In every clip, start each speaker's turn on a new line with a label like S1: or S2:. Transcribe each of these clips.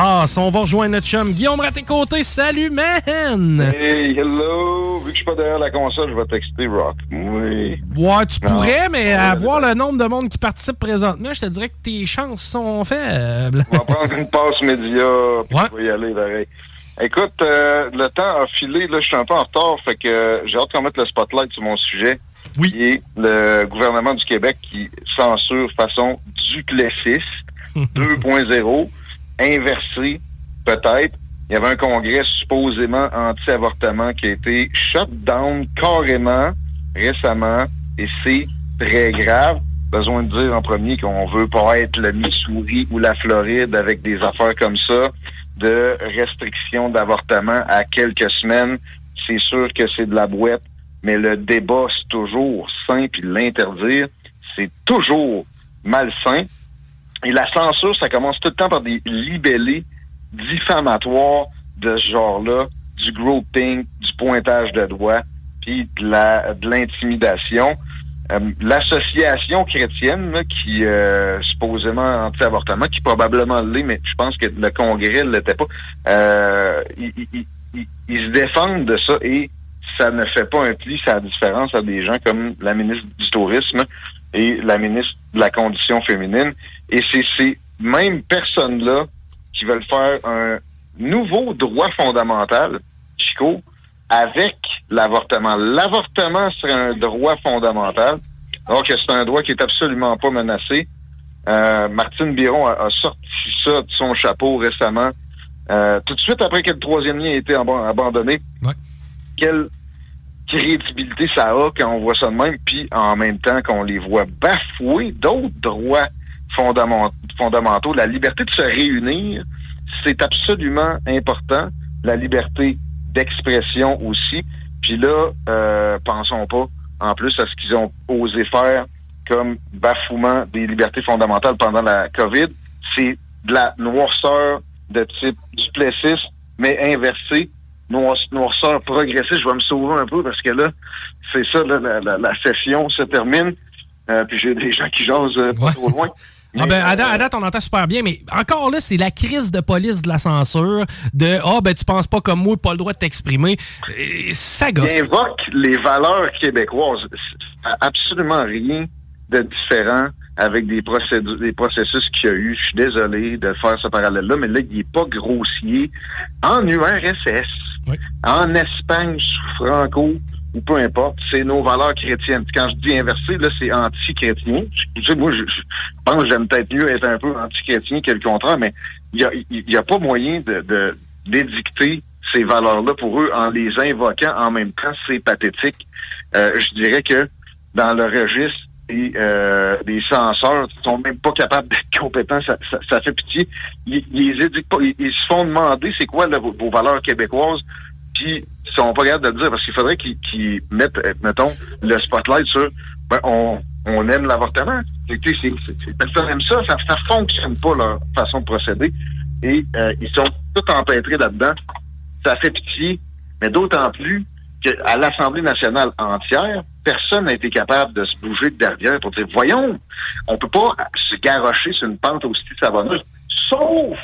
S1: Ah, si on va rejoindre notre chum Guillaume Raté-Côté. Salut, man!
S2: Hey, hello! Vu que je suis pas derrière la console, je vais texter Rock. Oui.
S1: Ouais, tu
S2: Non.
S1: pourrais, mais à
S2: Ouais,
S1: voir le nombre de monde qui participe présentement, je te dirais que tes chances sont faibles.
S2: On va prendre une passe média, puis je vais y aller pareil. Écoute, euh, le temps a filé, là, je suis un peu en retard, fait que euh, j'ai hâte qu'on mette le spotlight sur mon sujet.
S1: Oui.
S2: Qui est le gouvernement du Québec qui censure façon duplessiste 2.0, inversé, peut-être. Il y avait un congrès supposément anti-avortement qui a été shut down carrément récemment et c'est très grave. Besoin de dire en premier qu'on veut pas être le Missouri ou la Floride avec des affaires comme ça de restriction d'avortement à quelques semaines. C'est sûr que c'est de la boîte, mais le débat, c'est toujours sain, puis l'interdire, c'est toujours malsain. Et la censure, ça commence tout le temps par des libellés diffamatoires de ce genre-là, du groping, du pointage de doigts, puis de l'intimidation. Euh, L'association chrétienne, là, qui euh, supposément anti-avortement, qui probablement l'est, mais je pense que le Congrès ne l'était pas, euh, ils, ils- ils- ils se défendent de ça et ça ne fait pas un pli, ça a différence à des gens comme la ministre du Tourisme et la ministre de la Condition féminine. Et c'est ces mêmes personnes-là qui veulent faire un nouveau droit fondamental, Chico, avec l'avortement. L'avortement serait un droit fondamental, alors que c'est un droit qui est absolument pas menacé. Euh, Martine Biron a, a sorti ça de son chapeau récemment, euh, tout de suite après que le troisième lien a été abandonné. Quelle crédibilité ça a quand on voit ça de même, puis en même temps qu'on les voit bafouer d'autres droits fondament- fondamentaux. La liberté de se réunir, c'est absolument important. La liberté d'expression aussi. Puis là, euh, pensons pas en plus à ce qu'ils ont osé faire comme bafouement des libertés fondamentales pendant la COVID. C'est de la noirceur de type duplessiste, mais inversée. Noir- noirceur progressiste. Je vais me sauver un peu parce que là, c'est ça, là, la, la- la session se termine. Euh, puis j'ai des gens qui jasent euh, pas trop loin.
S1: Ah ben, à, date, à date, on entend super bien, mais encore là, c'est la crise de police de la censure, de « Ah, ben, tu penses pas comme moi, pas le droit de t'exprimer. Et Ça gosse.
S2: Il invoque les valeurs québécoises. Absolument rien de différent avec des procédures, des processus qu'il y a eu. Je suis désolé de faire ce parallèle-là, mais là, il est pas grossier. En URSS, en Espagne sous Franco, ou peu importe, c'est nos valeurs chrétiennes. Quand je dis inversé, là, c'est anti-chrétien. Moi, je, je pense que j'aime peut-être mieux être un peu anti-chrétien que le contraire, mais il y a, y a pas moyen de, de d'édicter ces valeurs-là pour eux en les invoquant en même temps. C'est pathétique. Euh, je dirais que dans le registre euh, des censeurs qui sont même pas capables d'être compétents, ça, ça, ça fait pitié. Ils, ils éduquent pas. Ils, ils se font demander c'est quoi vos, valeurs québécoises, puis ils sont pas capables de le dire parce qu'il faudrait qu'ils mettent, euh, mettons, le spotlight sur ben, on, on aime l'avortement. Personne aime ça, ça, ça fonctionne pas leur façon de procéder. Et euh, ils sont tout empêtrés là-dedans. Ça fait pitié, mais d'autant plus qu'à l'Assemblée nationale entière, personne n'a été capable de se bouger de derrière pour dire voyons, on peut pas se garrocher sur une pente aussi savonneuse, sauf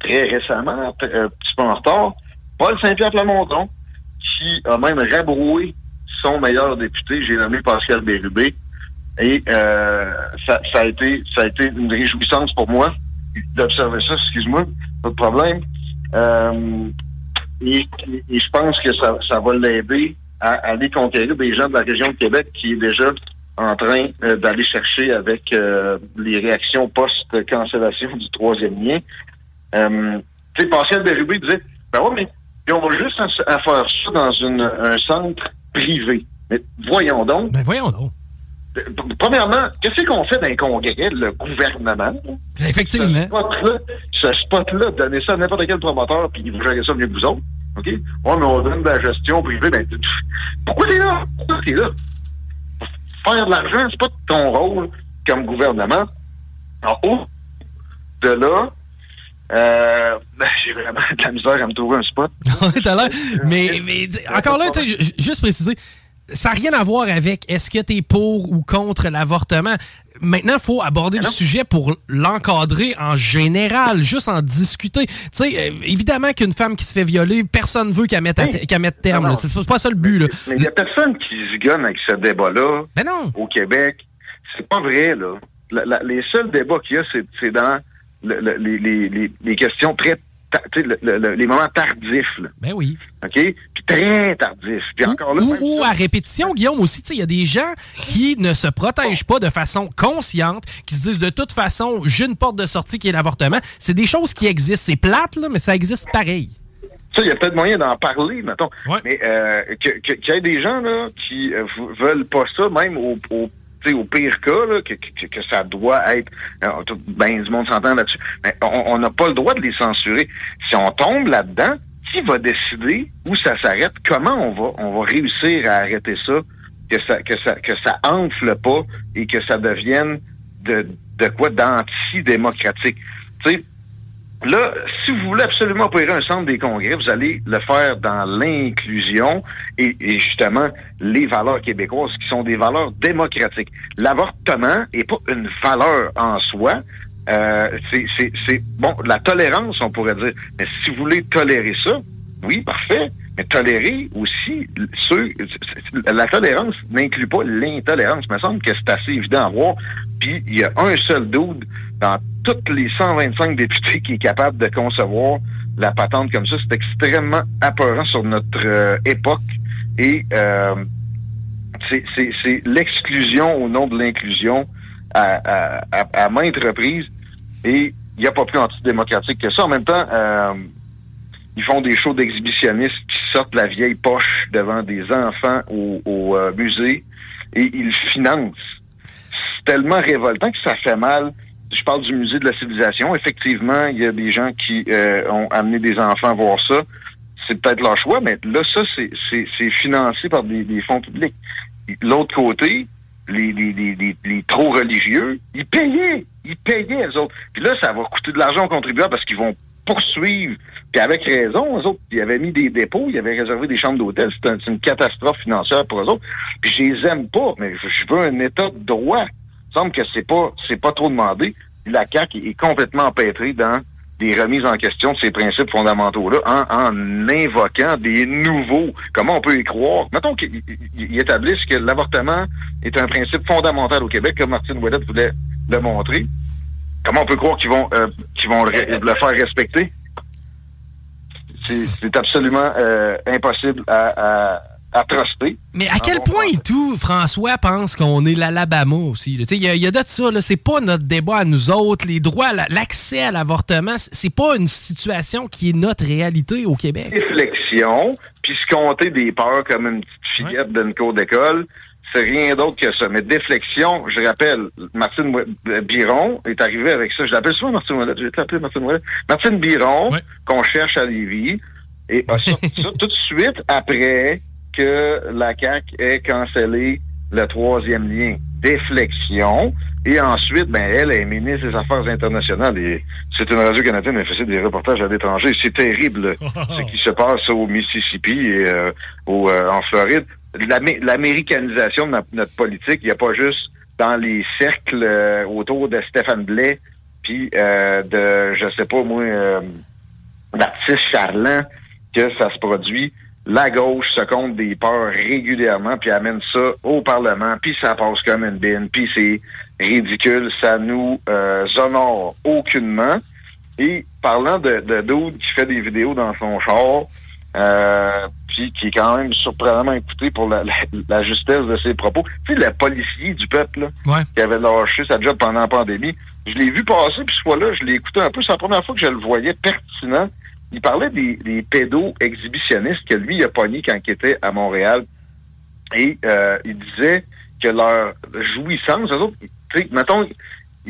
S2: très récemment, un petit peu en retard, Paul Saint-Pierre Plamondon, qui a même rabroué son meilleur député, j'ai nommé Pascal Bérubé, Et euh, ça, a été, ça a été une réjouissance pour moi d'observer ça, excuse-moi, pas de problème. Euh, et, et, je pense que ça, ça va l'aider à, aller conquérir des gens de la région de Québec qui est déjà en train euh, d'aller chercher avec euh, les réactions post-cancellation du troisième lien. Euh, tu sais, Pascal Bérubé disait, ben ouais, mais on va juste à, faire ça dans une, un centre privé. Mais voyons donc.
S1: Ben voyons donc.
S2: Premièrement, qu'est-ce qu'on fait dans un congrès, le gouvernement?
S1: Effectivement.
S2: Ce spot-là, donner ça à n'importe quel promoteur, puis vous gérez ça mieux que vous autres. OK? Ouais, mais on donne de la gestion privée. Ben, pourquoi t'es là? Pourquoi t'es là? Faire de l'argent, c'est pas ton rôle comme gouvernement. En haut de là, euh, ben, j'ai vraiment de la misère à me trouver un spot.
S1: T'as l'air. Mais, mais encore là, juste préciser, ça n'a rien à voir avec est-ce que tu es pour ou contre l'avortement. Maintenant, il faut aborder le sujet pour l'encadrer en général, juste en discuter. Tu sais, euh, évidemment qu'une femme qui se fait violer, personne ne veut qu'elle mette, mette terme. C'est pas ça le but.
S2: Mais il n'y a personne qui se gagne avec ce débat-là
S1: ben
S2: au Québec. C'est pas vrai, là. les seuls débats qu'il y a, c'est dans les, les, les, questions très les moments tardifs. Là.
S1: Ben oui.
S2: OK? Puis très tardifs. Puis encore là,
S1: ou, à répétition, Guillaume, aussi, il y a des gens qui ne se protègent pas de façon consciente, qui se disent de toute façon, j'ai une porte de sortie qui est l'avortement. C'est des choses qui existent. C'est plate, là, mais ça existe pareil.
S2: Ça, il y a peut-être moyen d'en parler, mettons. Mais euh, qu'il que, y ait des gens là, qui euh, veulent pas ça, même au, au au pire cas, là, que, que, que, ça doit être... Euh, ben, du monde s'entend là-dessus. Mais on n'a pas le droit de les censurer. Si on tombe là-dedans, qui va décider où ça s'arrête? Comment on va on va réussir à arrêter ça? Que ça que ça que ça enfle pas et que ça devienne de, de quoi d'anti-démocratique? Tu sais, Là, si vous voulez absolument opérer un centre des congrès, vous allez le faire dans l'inclusion et, justement les valeurs québécoises qui sont des valeurs démocratiques. L'avortement est pas une valeur en soi. Euh, c'est bon la tolérance, on pourrait dire. Mais si vous voulez tolérer ça, oui, parfait. Mais tolérer aussi ceux. La tolérance n'inclut pas l'intolérance. Il me semble que c'est assez évident à voir. Puis il y a un seul doute dans tous les 125 députés qui est capable de concevoir la patente comme ça. C'est extrêmement apeurant sur notre euh, époque. Et euh, c'est l'exclusion au nom de l'inclusion à, à, à, maintes reprises. Et il n'y a pas plus antidémocratique que ça. En même temps, euh, ils font des shows d'exhibitionnistes sortent la vieille poche devant des enfants au, euh, musée et ils financent. C'est tellement révoltant que ça fait mal. Je parle du musée de la civilisation. Effectivement, il y a des gens qui euh, ont amené des enfants voir ça. C'est peut-être leur choix, mais là, ça, c'est financé par des, fonds publics. L'autre côté, les, trop religieux, ils payaient. Ils payaient, eux autres. Puis là, ça va coûter de l'argent aux contribuables parce qu'ils vont poursuivre. Puis avec raison, eux autres, ils avaient mis des dépôts, ils avaient réservé des chambres d'hôtel. C'est une catastrophe financière pour eux autres. Puis je les aime pas, mais je veux un état de droit. Il semble que c'est pas c'est pas trop demandé. La CAQ est complètement empêtrée dans des remises en question de ces principes fondamentaux-là en, invoquant des nouveaux. Comment on peut y croire? Mettons qu'ils établissent que l'avortement est un principe fondamental au Québec, comme Martine Ouellette voulait le montrer. Comment on peut croire qu'ils vont, euh, qu'ils vont le, faire respecter? C'est absolument euh, impossible à, à, truster.
S1: Mais à quel point tout, François pense qu'on est l'Alabama aussi? Il y, y, a de ça, c'est pas notre débat à nous autres. Les droits, l'accès à l'avortement, c'est pas une situation qui est notre réalité au Québec.
S2: Réflexion, puis se compter des peurs comme une petite fillette d'une cour d'école, c'est rien d'autre que ça. Mais déflexion, je rappelle, Martine Biron est arrivée avec ça. Je l'appelle souvent Martine Ouellet. Je vais t'appeler Martine Ouellet. Martine Biron, qu'on cherche à Lévis, et a sorti ça tout de suite après que la CAQ ait cancellé le troisième lien. Déflexion. Et ensuite, ben, elle est ministre des Affaires internationales et c'est une radio canadienne, elle faisait des reportages à l'étranger. C'est terrible ce qui se passe au Mississippi et euh, au, euh, en Floride l'américanisation de notre, politique, il n'y a pas juste dans les cercles euh, autour de Stéphane Blais, puis euh, de, je sais pas moi, euh, que ça se produit. la gauche se compte des peurs régulièrement, puis amène ça au Parlement, puis ça passe comme une bine, puis c'est ridicule, ça nous euh, honore aucunement. Et parlant de, de qui fait des vidéos dans son char, euh, puis qui est quand même surprenamment écouté pour la, la, justesse de ses propos. Tu sais, le policier du peuple là, qui avait lâché sa job pendant la pandémie, je l'ai vu passer, puis ce fois-là, je l'ai écouté un peu. C'est la première fois que je le voyais pertinent. Il parlait des, des pédos exhibitionnistes que lui a pogné quand il était à Montréal. Et euh, il disait que leur jouissance, eux autres, mettons,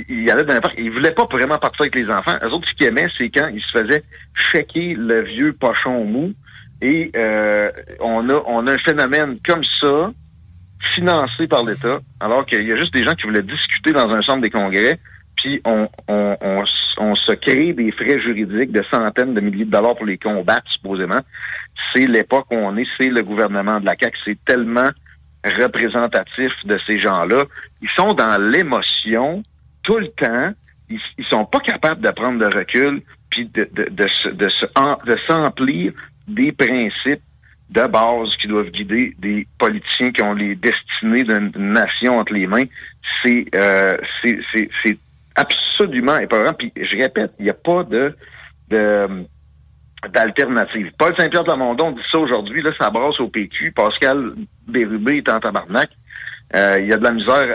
S2: il allait dans parc, il voulait pas vraiment partir avec les enfants. Eux autres, ce qu'ils aimaient, c'est quand ils se faisaient checker le vieux pochon mou et euh, on, a, on a un phénomène comme ça, financé par l'État, alors qu'il y a juste des gens qui voulaient discuter dans un centre des congrès, puis on, on, on, se crée des frais juridiques de centaines de milliers de dollars pour les combattre, supposément. C'est l'époque où on est, c'est le gouvernement de la CAQ. C'est tellement représentatif de ces gens-là. Ils sont dans l'émotion tout le temps. Ils, ils sont pas capables de prendre de recul puis de, de, de, de s'emplir des principes de base qui doivent guider des politiciens qui ont les destinées d'une nation entre les mains. C'est euh, c'est absolument épeurant. Puis je répète, il n'y a pas de, d'alternative. Paul Saint-Pierre de Lamondon dit ça aujourd'hui, là, ça brasse au PQ. Pascal Bérubé est en tabarnak. Euh, il y a de la misère.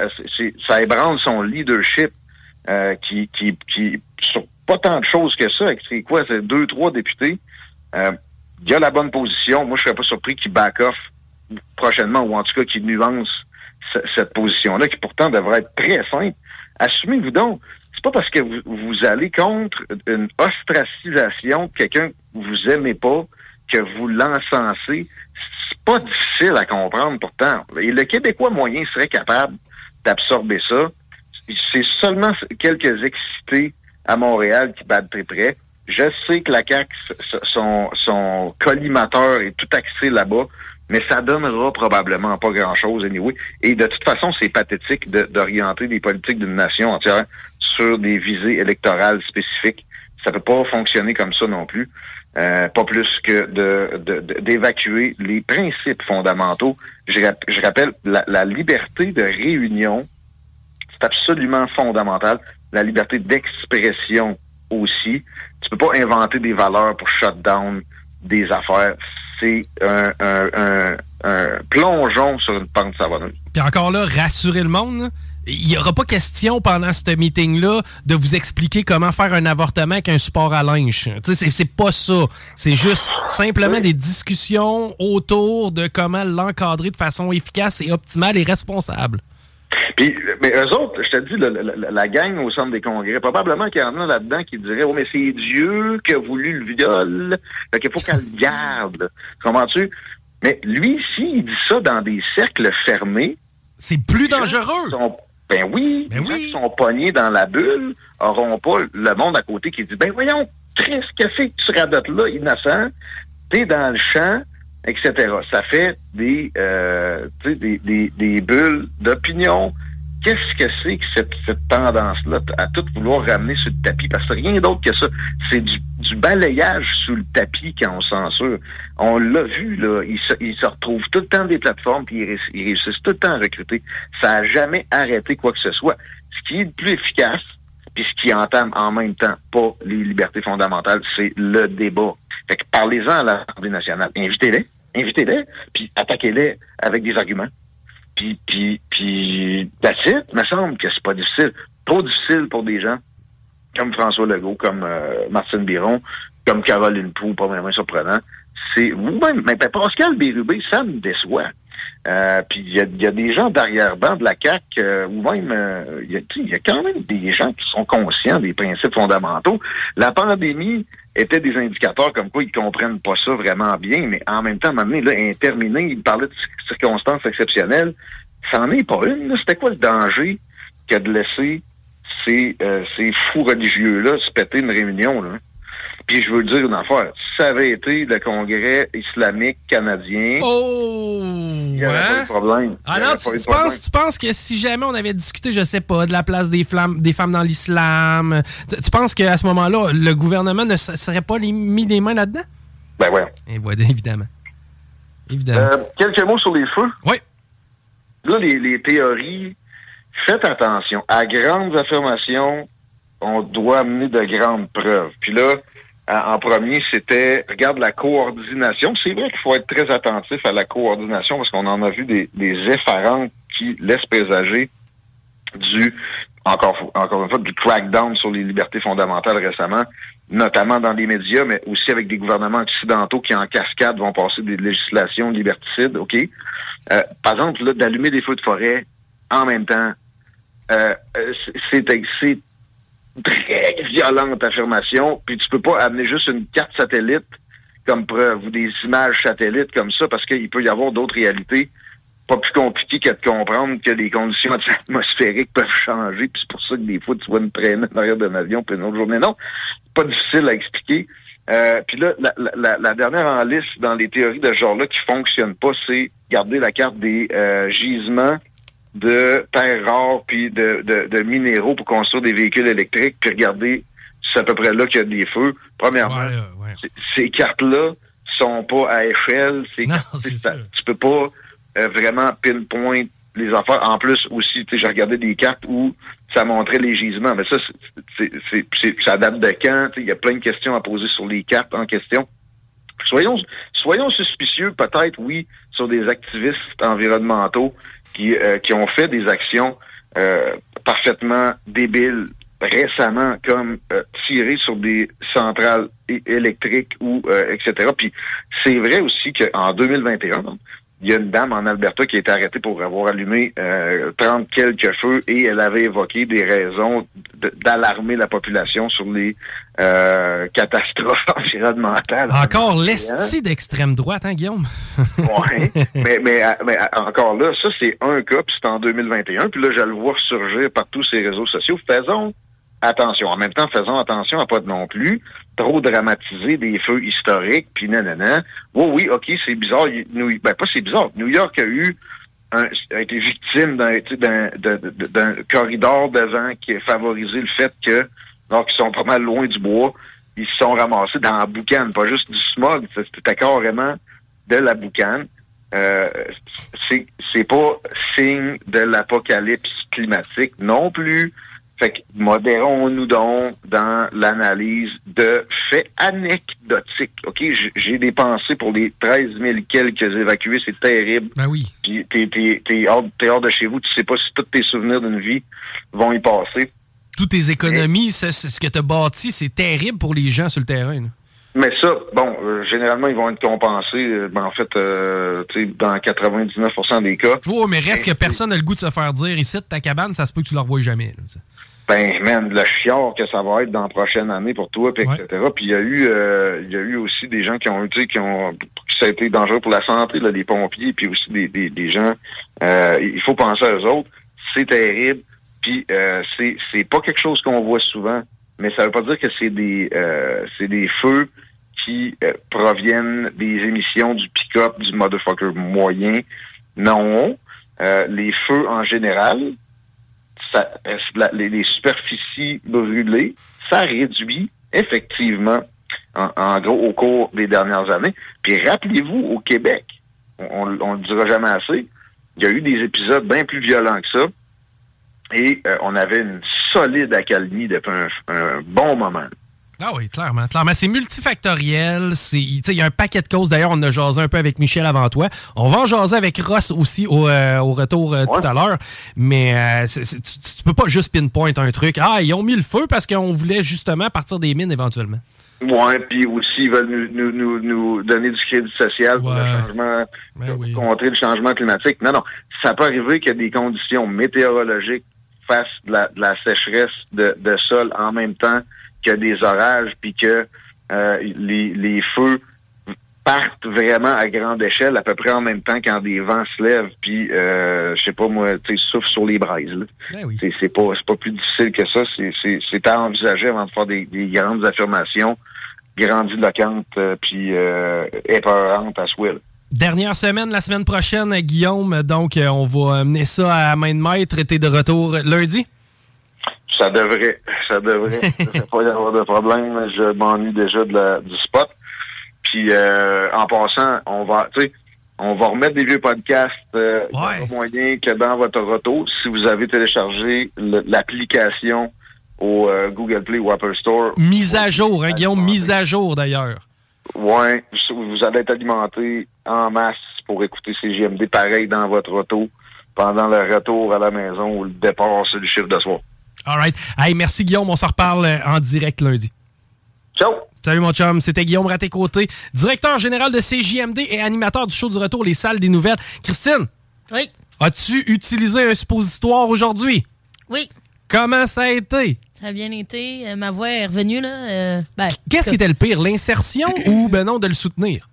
S2: Euh, ça ébranle son leadership euh, qui, qui, qui sur pas tant de choses que ça. C'est quoi, c'est deux, trois députés. Euh, il a la bonne position. Moi, je serais pas surpris qu'il back off prochainement, ou en tout cas qu'il nuance cette position-là, qui pourtant devrait être très simple. Assumez-vous donc. C'est pas parce que vous, vous, allez contre une ostracisation de quelqu'un que vous aimez pas que vous l'encensez. C'est pas difficile à comprendre pourtant. Et le Québécois moyen serait capable d'absorber ça. C'est seulement quelques excités à Montréal qui battent très près. Je sais que la CAQ, son, collimateur est tout axé là-bas mais ça donnera probablement pas grand-chose anyway. Et de toute façon, c'est pathétique d'orienter des politiques d'une nation entière sur des visées électorales spécifiques. Ça peut pas fonctionner comme ça non plus. Euh, pas plus que de d'évacuer les principes fondamentaux. Je, rappelle, la, liberté de réunion, c'est absolument fondamental. La liberté d'expression aussi. Tu peux pas inventer des valeurs pour shut down des affaires c'est un, un, un, plongeon sur une pente savonneuse.
S1: Puis encore là, rassurer le monde. Il n'y aura pas question pendant ce meeting-là de vous expliquer comment faire un avortement avec un support à linge. C'est pas ça. C'est juste simplement des discussions autour de comment l'encadrer de façon efficace et optimale et responsable.
S2: Puis, mais eux autres, je te dis, la, la, gang au centre des congrès, probablement qu'il y en a là-dedans qui diraient, oh, mais c'est Dieu qui a voulu le viol, fait qu'il faut qu'elle le garde. Comprends-tu? Mais lui, s'il dit ça dans des cercles fermés,
S1: c'est plus dangereux.
S2: Ben oui, ben oui. sont pognés dans la bulle, auront pas le monde à côté qui dit, ben voyons, qu'est-ce que fait que tu radotes là, innocent, t'es dans le champ, etc. Ça fait des, euh, des, des, des bulles d'opinion. Qu'est-ce que c'est que cette, cette tendance-là à tout vouloir ramener sur le tapis? Parce que rien d'autre que ça. C'est du, du, balayage sous le tapis quand on censure. On l'a vu, là. Ils se, ils se, retrouvent tout le temps des plateformes puis ils, réussissent tout le temps à recruter. Ça n'a jamais arrêté quoi que ce soit. Ce qui est le plus efficace, puis ce qui entame en même temps pas les libertés fondamentales, c'est le débat. Fait que parlez-en à l'Assemblée nationale. Invitez-les, invitez-les, puis attaquez-les avec des arguments. Puis, puis, puis, it. me semble que c'est pas difficile. Trop difficile pour des gens comme François Legault, comme euh, Martine Biron, comme Caroline Pou, pas vraiment surprenant. C'est vous-même, mais Pascal Bérubé, ça me déçoit. Euh, puis il y a, des gens d'arrière-ban de la CAC, euh, ou même euh, il y, a quand même des gens qui sont conscients des principes fondamentaux. La pandémie était des indicateurs comme quoi ils comprennent pas ça vraiment bien, mais en même temps, à un moment donné, là, terminé, il parlait de circonstances exceptionnelles. Ça n'en est pas une. C'était quoi le danger que de laisser ces, ces fous religieux-là se péter une réunion? Là? Puis je veux dire une affaire, si ça avait été le Congrès islamique canadien,
S1: oh,
S2: il n'y aurait pas de problème.
S1: Ah non, tu, penses, tu penses que si jamais on avait discuté, je sais pas, de la place des, flammes, des femmes dans l'islam, tu, penses qu'à ce moment-là, le gouvernement ne serait pas mis les mains là-dedans?
S2: Ben ouais.
S1: Et évidemment. évidemment.
S2: Euh, quelques mots sur les feux?
S1: Oui.
S2: Là, les, les théories, faites attention. À grandes affirmations, on doit amener de grandes preuves. Puis là, en premier, c'était, regarde la coordination. C'est vrai qu'il faut être très attentif à la coordination parce qu'on en a vu des, des qui laissent présager du, encore, encore une fois, du crackdown sur les libertés fondamentales récemment, notamment dans les médias, mais aussi avec des gouvernements occidentaux qui, en cascade, vont passer des législations liberticides, OK? Euh, par exemple, là, d'allumer des feux de forêt en même temps, euh, euh c'est très violente affirmation, puis tu peux pas amener juste une carte satellite comme preuve ou des images satellites comme ça parce qu'il peut y avoir d'autres réalités pas plus compliquées que de comprendre que les conditions atmosphériques peuvent changer, puis c'est pour ça que des fois tu vois une traînée derrière d'un avion puis une autre journée. Non, pas difficile à expliquer. Euh, puis là, la, la, la, dernière en liste dans les théories de ce genre-là qui fonctionne pas, c'est garder la carte des euh, gisements de terres rares puis de, de, de, minéraux pour construire des véhicules électriques, puis regardez, c'est à peu près là qu'il y a des feux. Premièrement, ces cartes-là sont pas à échelle.
S1: Non,
S2: tu peux pas euh, vraiment pinpoint les affaires. En plus, aussi, j'ai regardé des cartes où ça montrait les gisements. Mais ça, c'est, ça date de quand? Il y a plein de questions à poser sur les cartes en question. Soyons, soyons suspicieux, peut-être, oui, sur des activistes environnementaux qui, euh, qui ont fait des actions euh, parfaitement débiles récemment, comme euh, tirer sur des centrales électriques ou etc. Puis c'est vrai aussi qu'en 2021, il y a une dame en Alberta qui a été arrêtée pour avoir allumé euh, 30 quelques feux et elle avait évoqué des raisons d'alarmer la population sur les euh, catastrophes environnementales.
S1: Encore l'esti d'extrême droite, hein, Guillaume?
S2: oui, mais, mais, mais, encore là, ça c'est un cas, puis c'est en 2021, puis là je le vois surgir par tous ces réseaux sociaux. Faisons attention. En même temps, faisons attention à pas non plus trop dramatiser des feux historiques, puis nanana. Oui, oui, OK, c'est bizarre. ben, pas c'est bizarre. New York a eu un, a été victime d'un corridor de qui a favorisé le fait que, alors qu'ils sont pas mal loin du bois, ils se sont ramassés dans la boucane, pas juste du smog, c'était carrément de la boucane. Euh, c'est pas signe de l'apocalypse climatique non plus. Fait que modérons-nous donc dans l'analyse de faits anecdotiques. OK, j'ai des pensées pour les 13 000 quelques évacués, c'est terrible.
S1: Ben oui.
S2: Puis t'es, hors, hors, de chez vous, tu sais pas si tous tes souvenirs d'une vie vont y passer.
S1: Toutes tes économies, ce, ce que tu as bâti, c'est terrible pour les gens sur le terrain.
S2: Mais ça, bon, euh, généralement, ils vont être compensés, euh, ben, en fait, euh, dans 99% des cas.
S1: Oui, mais reste que personne n'a le goût de se faire dire ici, ta cabane, ça se peut que tu ne la revoies jamais.
S2: Ben, man, le chiard que ça va être dans la prochaine année pour toi, pis etc. Puis il y a eu il y a eu aussi des gens qui ont été qui ont ça a été dangereux pour la santé, là, les pompiers, puis aussi des, des, des gens. il faut penser à eux autres. C'est terrible. Puis c'est c'est pas quelque chose qu'on voit souvent mais ça veut pas dire que c'est des euh, c'est des feux qui euh, proviennent des émissions du pick-up du motherfucker moyen. Non. Euh, les feux en général, ça, les, superficies brûlées, ça réduit effectivement, en, gros, au cours des dernières années. Puis rappelez-vous, au Québec, on ne le dira jamais assez, il y a eu des épisodes bien plus violents que ça. Et on avait une solide accalmie depuis un, bon moment.
S1: Ah oui, clairement. clairement. C'est multifactoriel. Il y a un paquet de causes. D'ailleurs, on a jasé un peu avec Michel avant toi. On va en jaser avec Ross aussi au, euh, retour euh, tout à l'heure. Mais euh, tu, tu, peux pas juste pinpoint un truc. Ah, ils ont mis le feu parce qu'on voulait justement partir des mines éventuellement.
S2: Oui, puis aussi, ils veulent nous, nous, nous, donner du crédit social pour le changement, ben contrer le changement climatique. Non, non. Ça peut arriver qu'il y a des conditions météorologiques fassent de la, de la sécheresse de, de, sol en même temps que des orages, puis que euh, les, les feux partent vraiment à grande échelle, à peu près en même temps quand des vents se lèvent, puis euh, je sais pas moi, tu souffle sur les braises. Ben c'est pas c'est pas plus difficile que ça. C'est à envisager avant de faire des, des grandes affirmations grandiloquentes euh, puis euh, épeurantes à souhait.
S1: Dernière semaine, la semaine prochaine, Guillaume. Donc, euh, on va mener ça à main de maître. T'es de retour lundi?
S2: Ça devrait. Ça devrait. ça pas y avoir de problème. Je m'ennuie déjà de la, du spot. Puis euh, en passant, on va, tu sais, on va remettre des vieux podcasts euh, moyen que dans votre retour, si vous avez téléchargé l'application au euh, Google Play ou Apple Store.
S1: Mise à jour, hein, Guillaume, mise à jour d'ailleurs.
S2: Oui, vous allez être alimenté en masse pour écouter ces GMD pareil dans votre retour pendant le retour à la maison ou le départ sur le chiffre de soir.
S1: All right. Hey, merci Guillaume, on se reparle en direct lundi.
S2: Ciao.
S1: Salut mon chum, c'était Guillaume Raté-Côté, directeur général de CJMD et animateur du show du retour Les Salles des Nouvelles. Christine?
S3: Oui.
S1: As-tu utilisé un suppositoire aujourd'hui?
S3: Oui.
S1: Comment ça a été?
S3: Ça a bien été. Euh, ma voix est revenue, là. Euh,
S1: ben, Qu'est-ce qui était le pire, l'insertion ou, ben non, de le soutenir?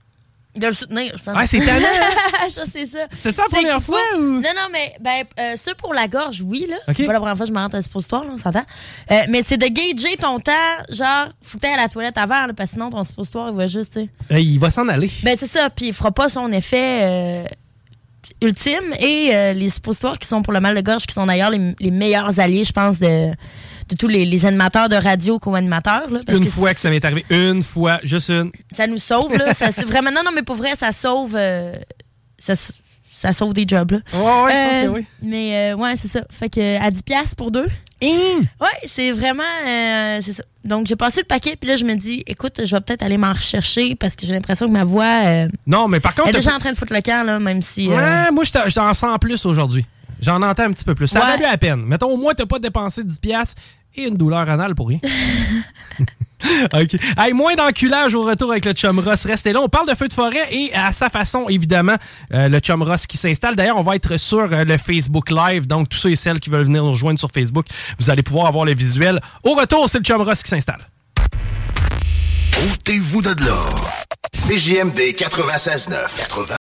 S3: De le soutenir, je pense.
S1: Ah, c'est talent!
S3: ça, c'est ça.
S1: C'était ça la première fois? Ou?
S3: Non, non, mais ben, euh, ça pour la gorge, oui, là. C'est pas la première fois que je me rentre un suppositoire, là, on s'entend. Euh, mais c'est de gager ton temps, genre, faut que à la toilette avant, là, parce que sinon, ton suppositoire, il va juste, tu
S1: sais. il va s'en aller.
S3: Ben, c'est ça, puis il fera pas son effet euh, ultime. Et les suppositoires qui sont pour le mal de gorge, qui sont d'ailleurs les, les meilleurs alliés, je pense, de de tous les, animateurs de radio co-animateurs.
S1: Une fois que ça m'est arrivé, une fois, juste une.
S3: Ça nous sauve, là. ça, vraiment, non, non, mais pour vrai, ça sauve. Euh, ça, sauve des jobs, là.
S1: Ouais, ouais, euh, oui.
S3: Mais euh, ouais, c'est ça. Fait que à 10$ pour deux.
S1: Hein?
S3: Ouais, c'est vraiment. c'est ça. Donc, j'ai passé le paquet, puis là, je me dis, écoute, je vais peut-être aller m'en rechercher parce que j'ai l'impression que ma voix.
S1: non, mais par contre.
S3: Elle est déjà en train de foutre le camp, là, même si.
S1: Ouais, moi, je t'en sens plus aujourd'hui. J'en entends un petit peu plus. Ça ouais. valu la peine. Mettons, au moins, t'as pas dépensé 10$ et une douleur anale pour rien. OK. Hey, moins d'enculage au retour avec le chum Ross. Restez là. On parle de feu de forêt et à sa façon, évidemment, euh, le chum Ross qui s'installe. D'ailleurs, on va être sur euh, le Facebook Live. Donc, tous ceux et celles qui veulent venir nous rejoindre sur Facebook, vous allez pouvoir avoir le visuel. Au retour, c'est le chum Ross qui s'installe.
S4: Ôtez-vous de l'or. CJMD 96.9.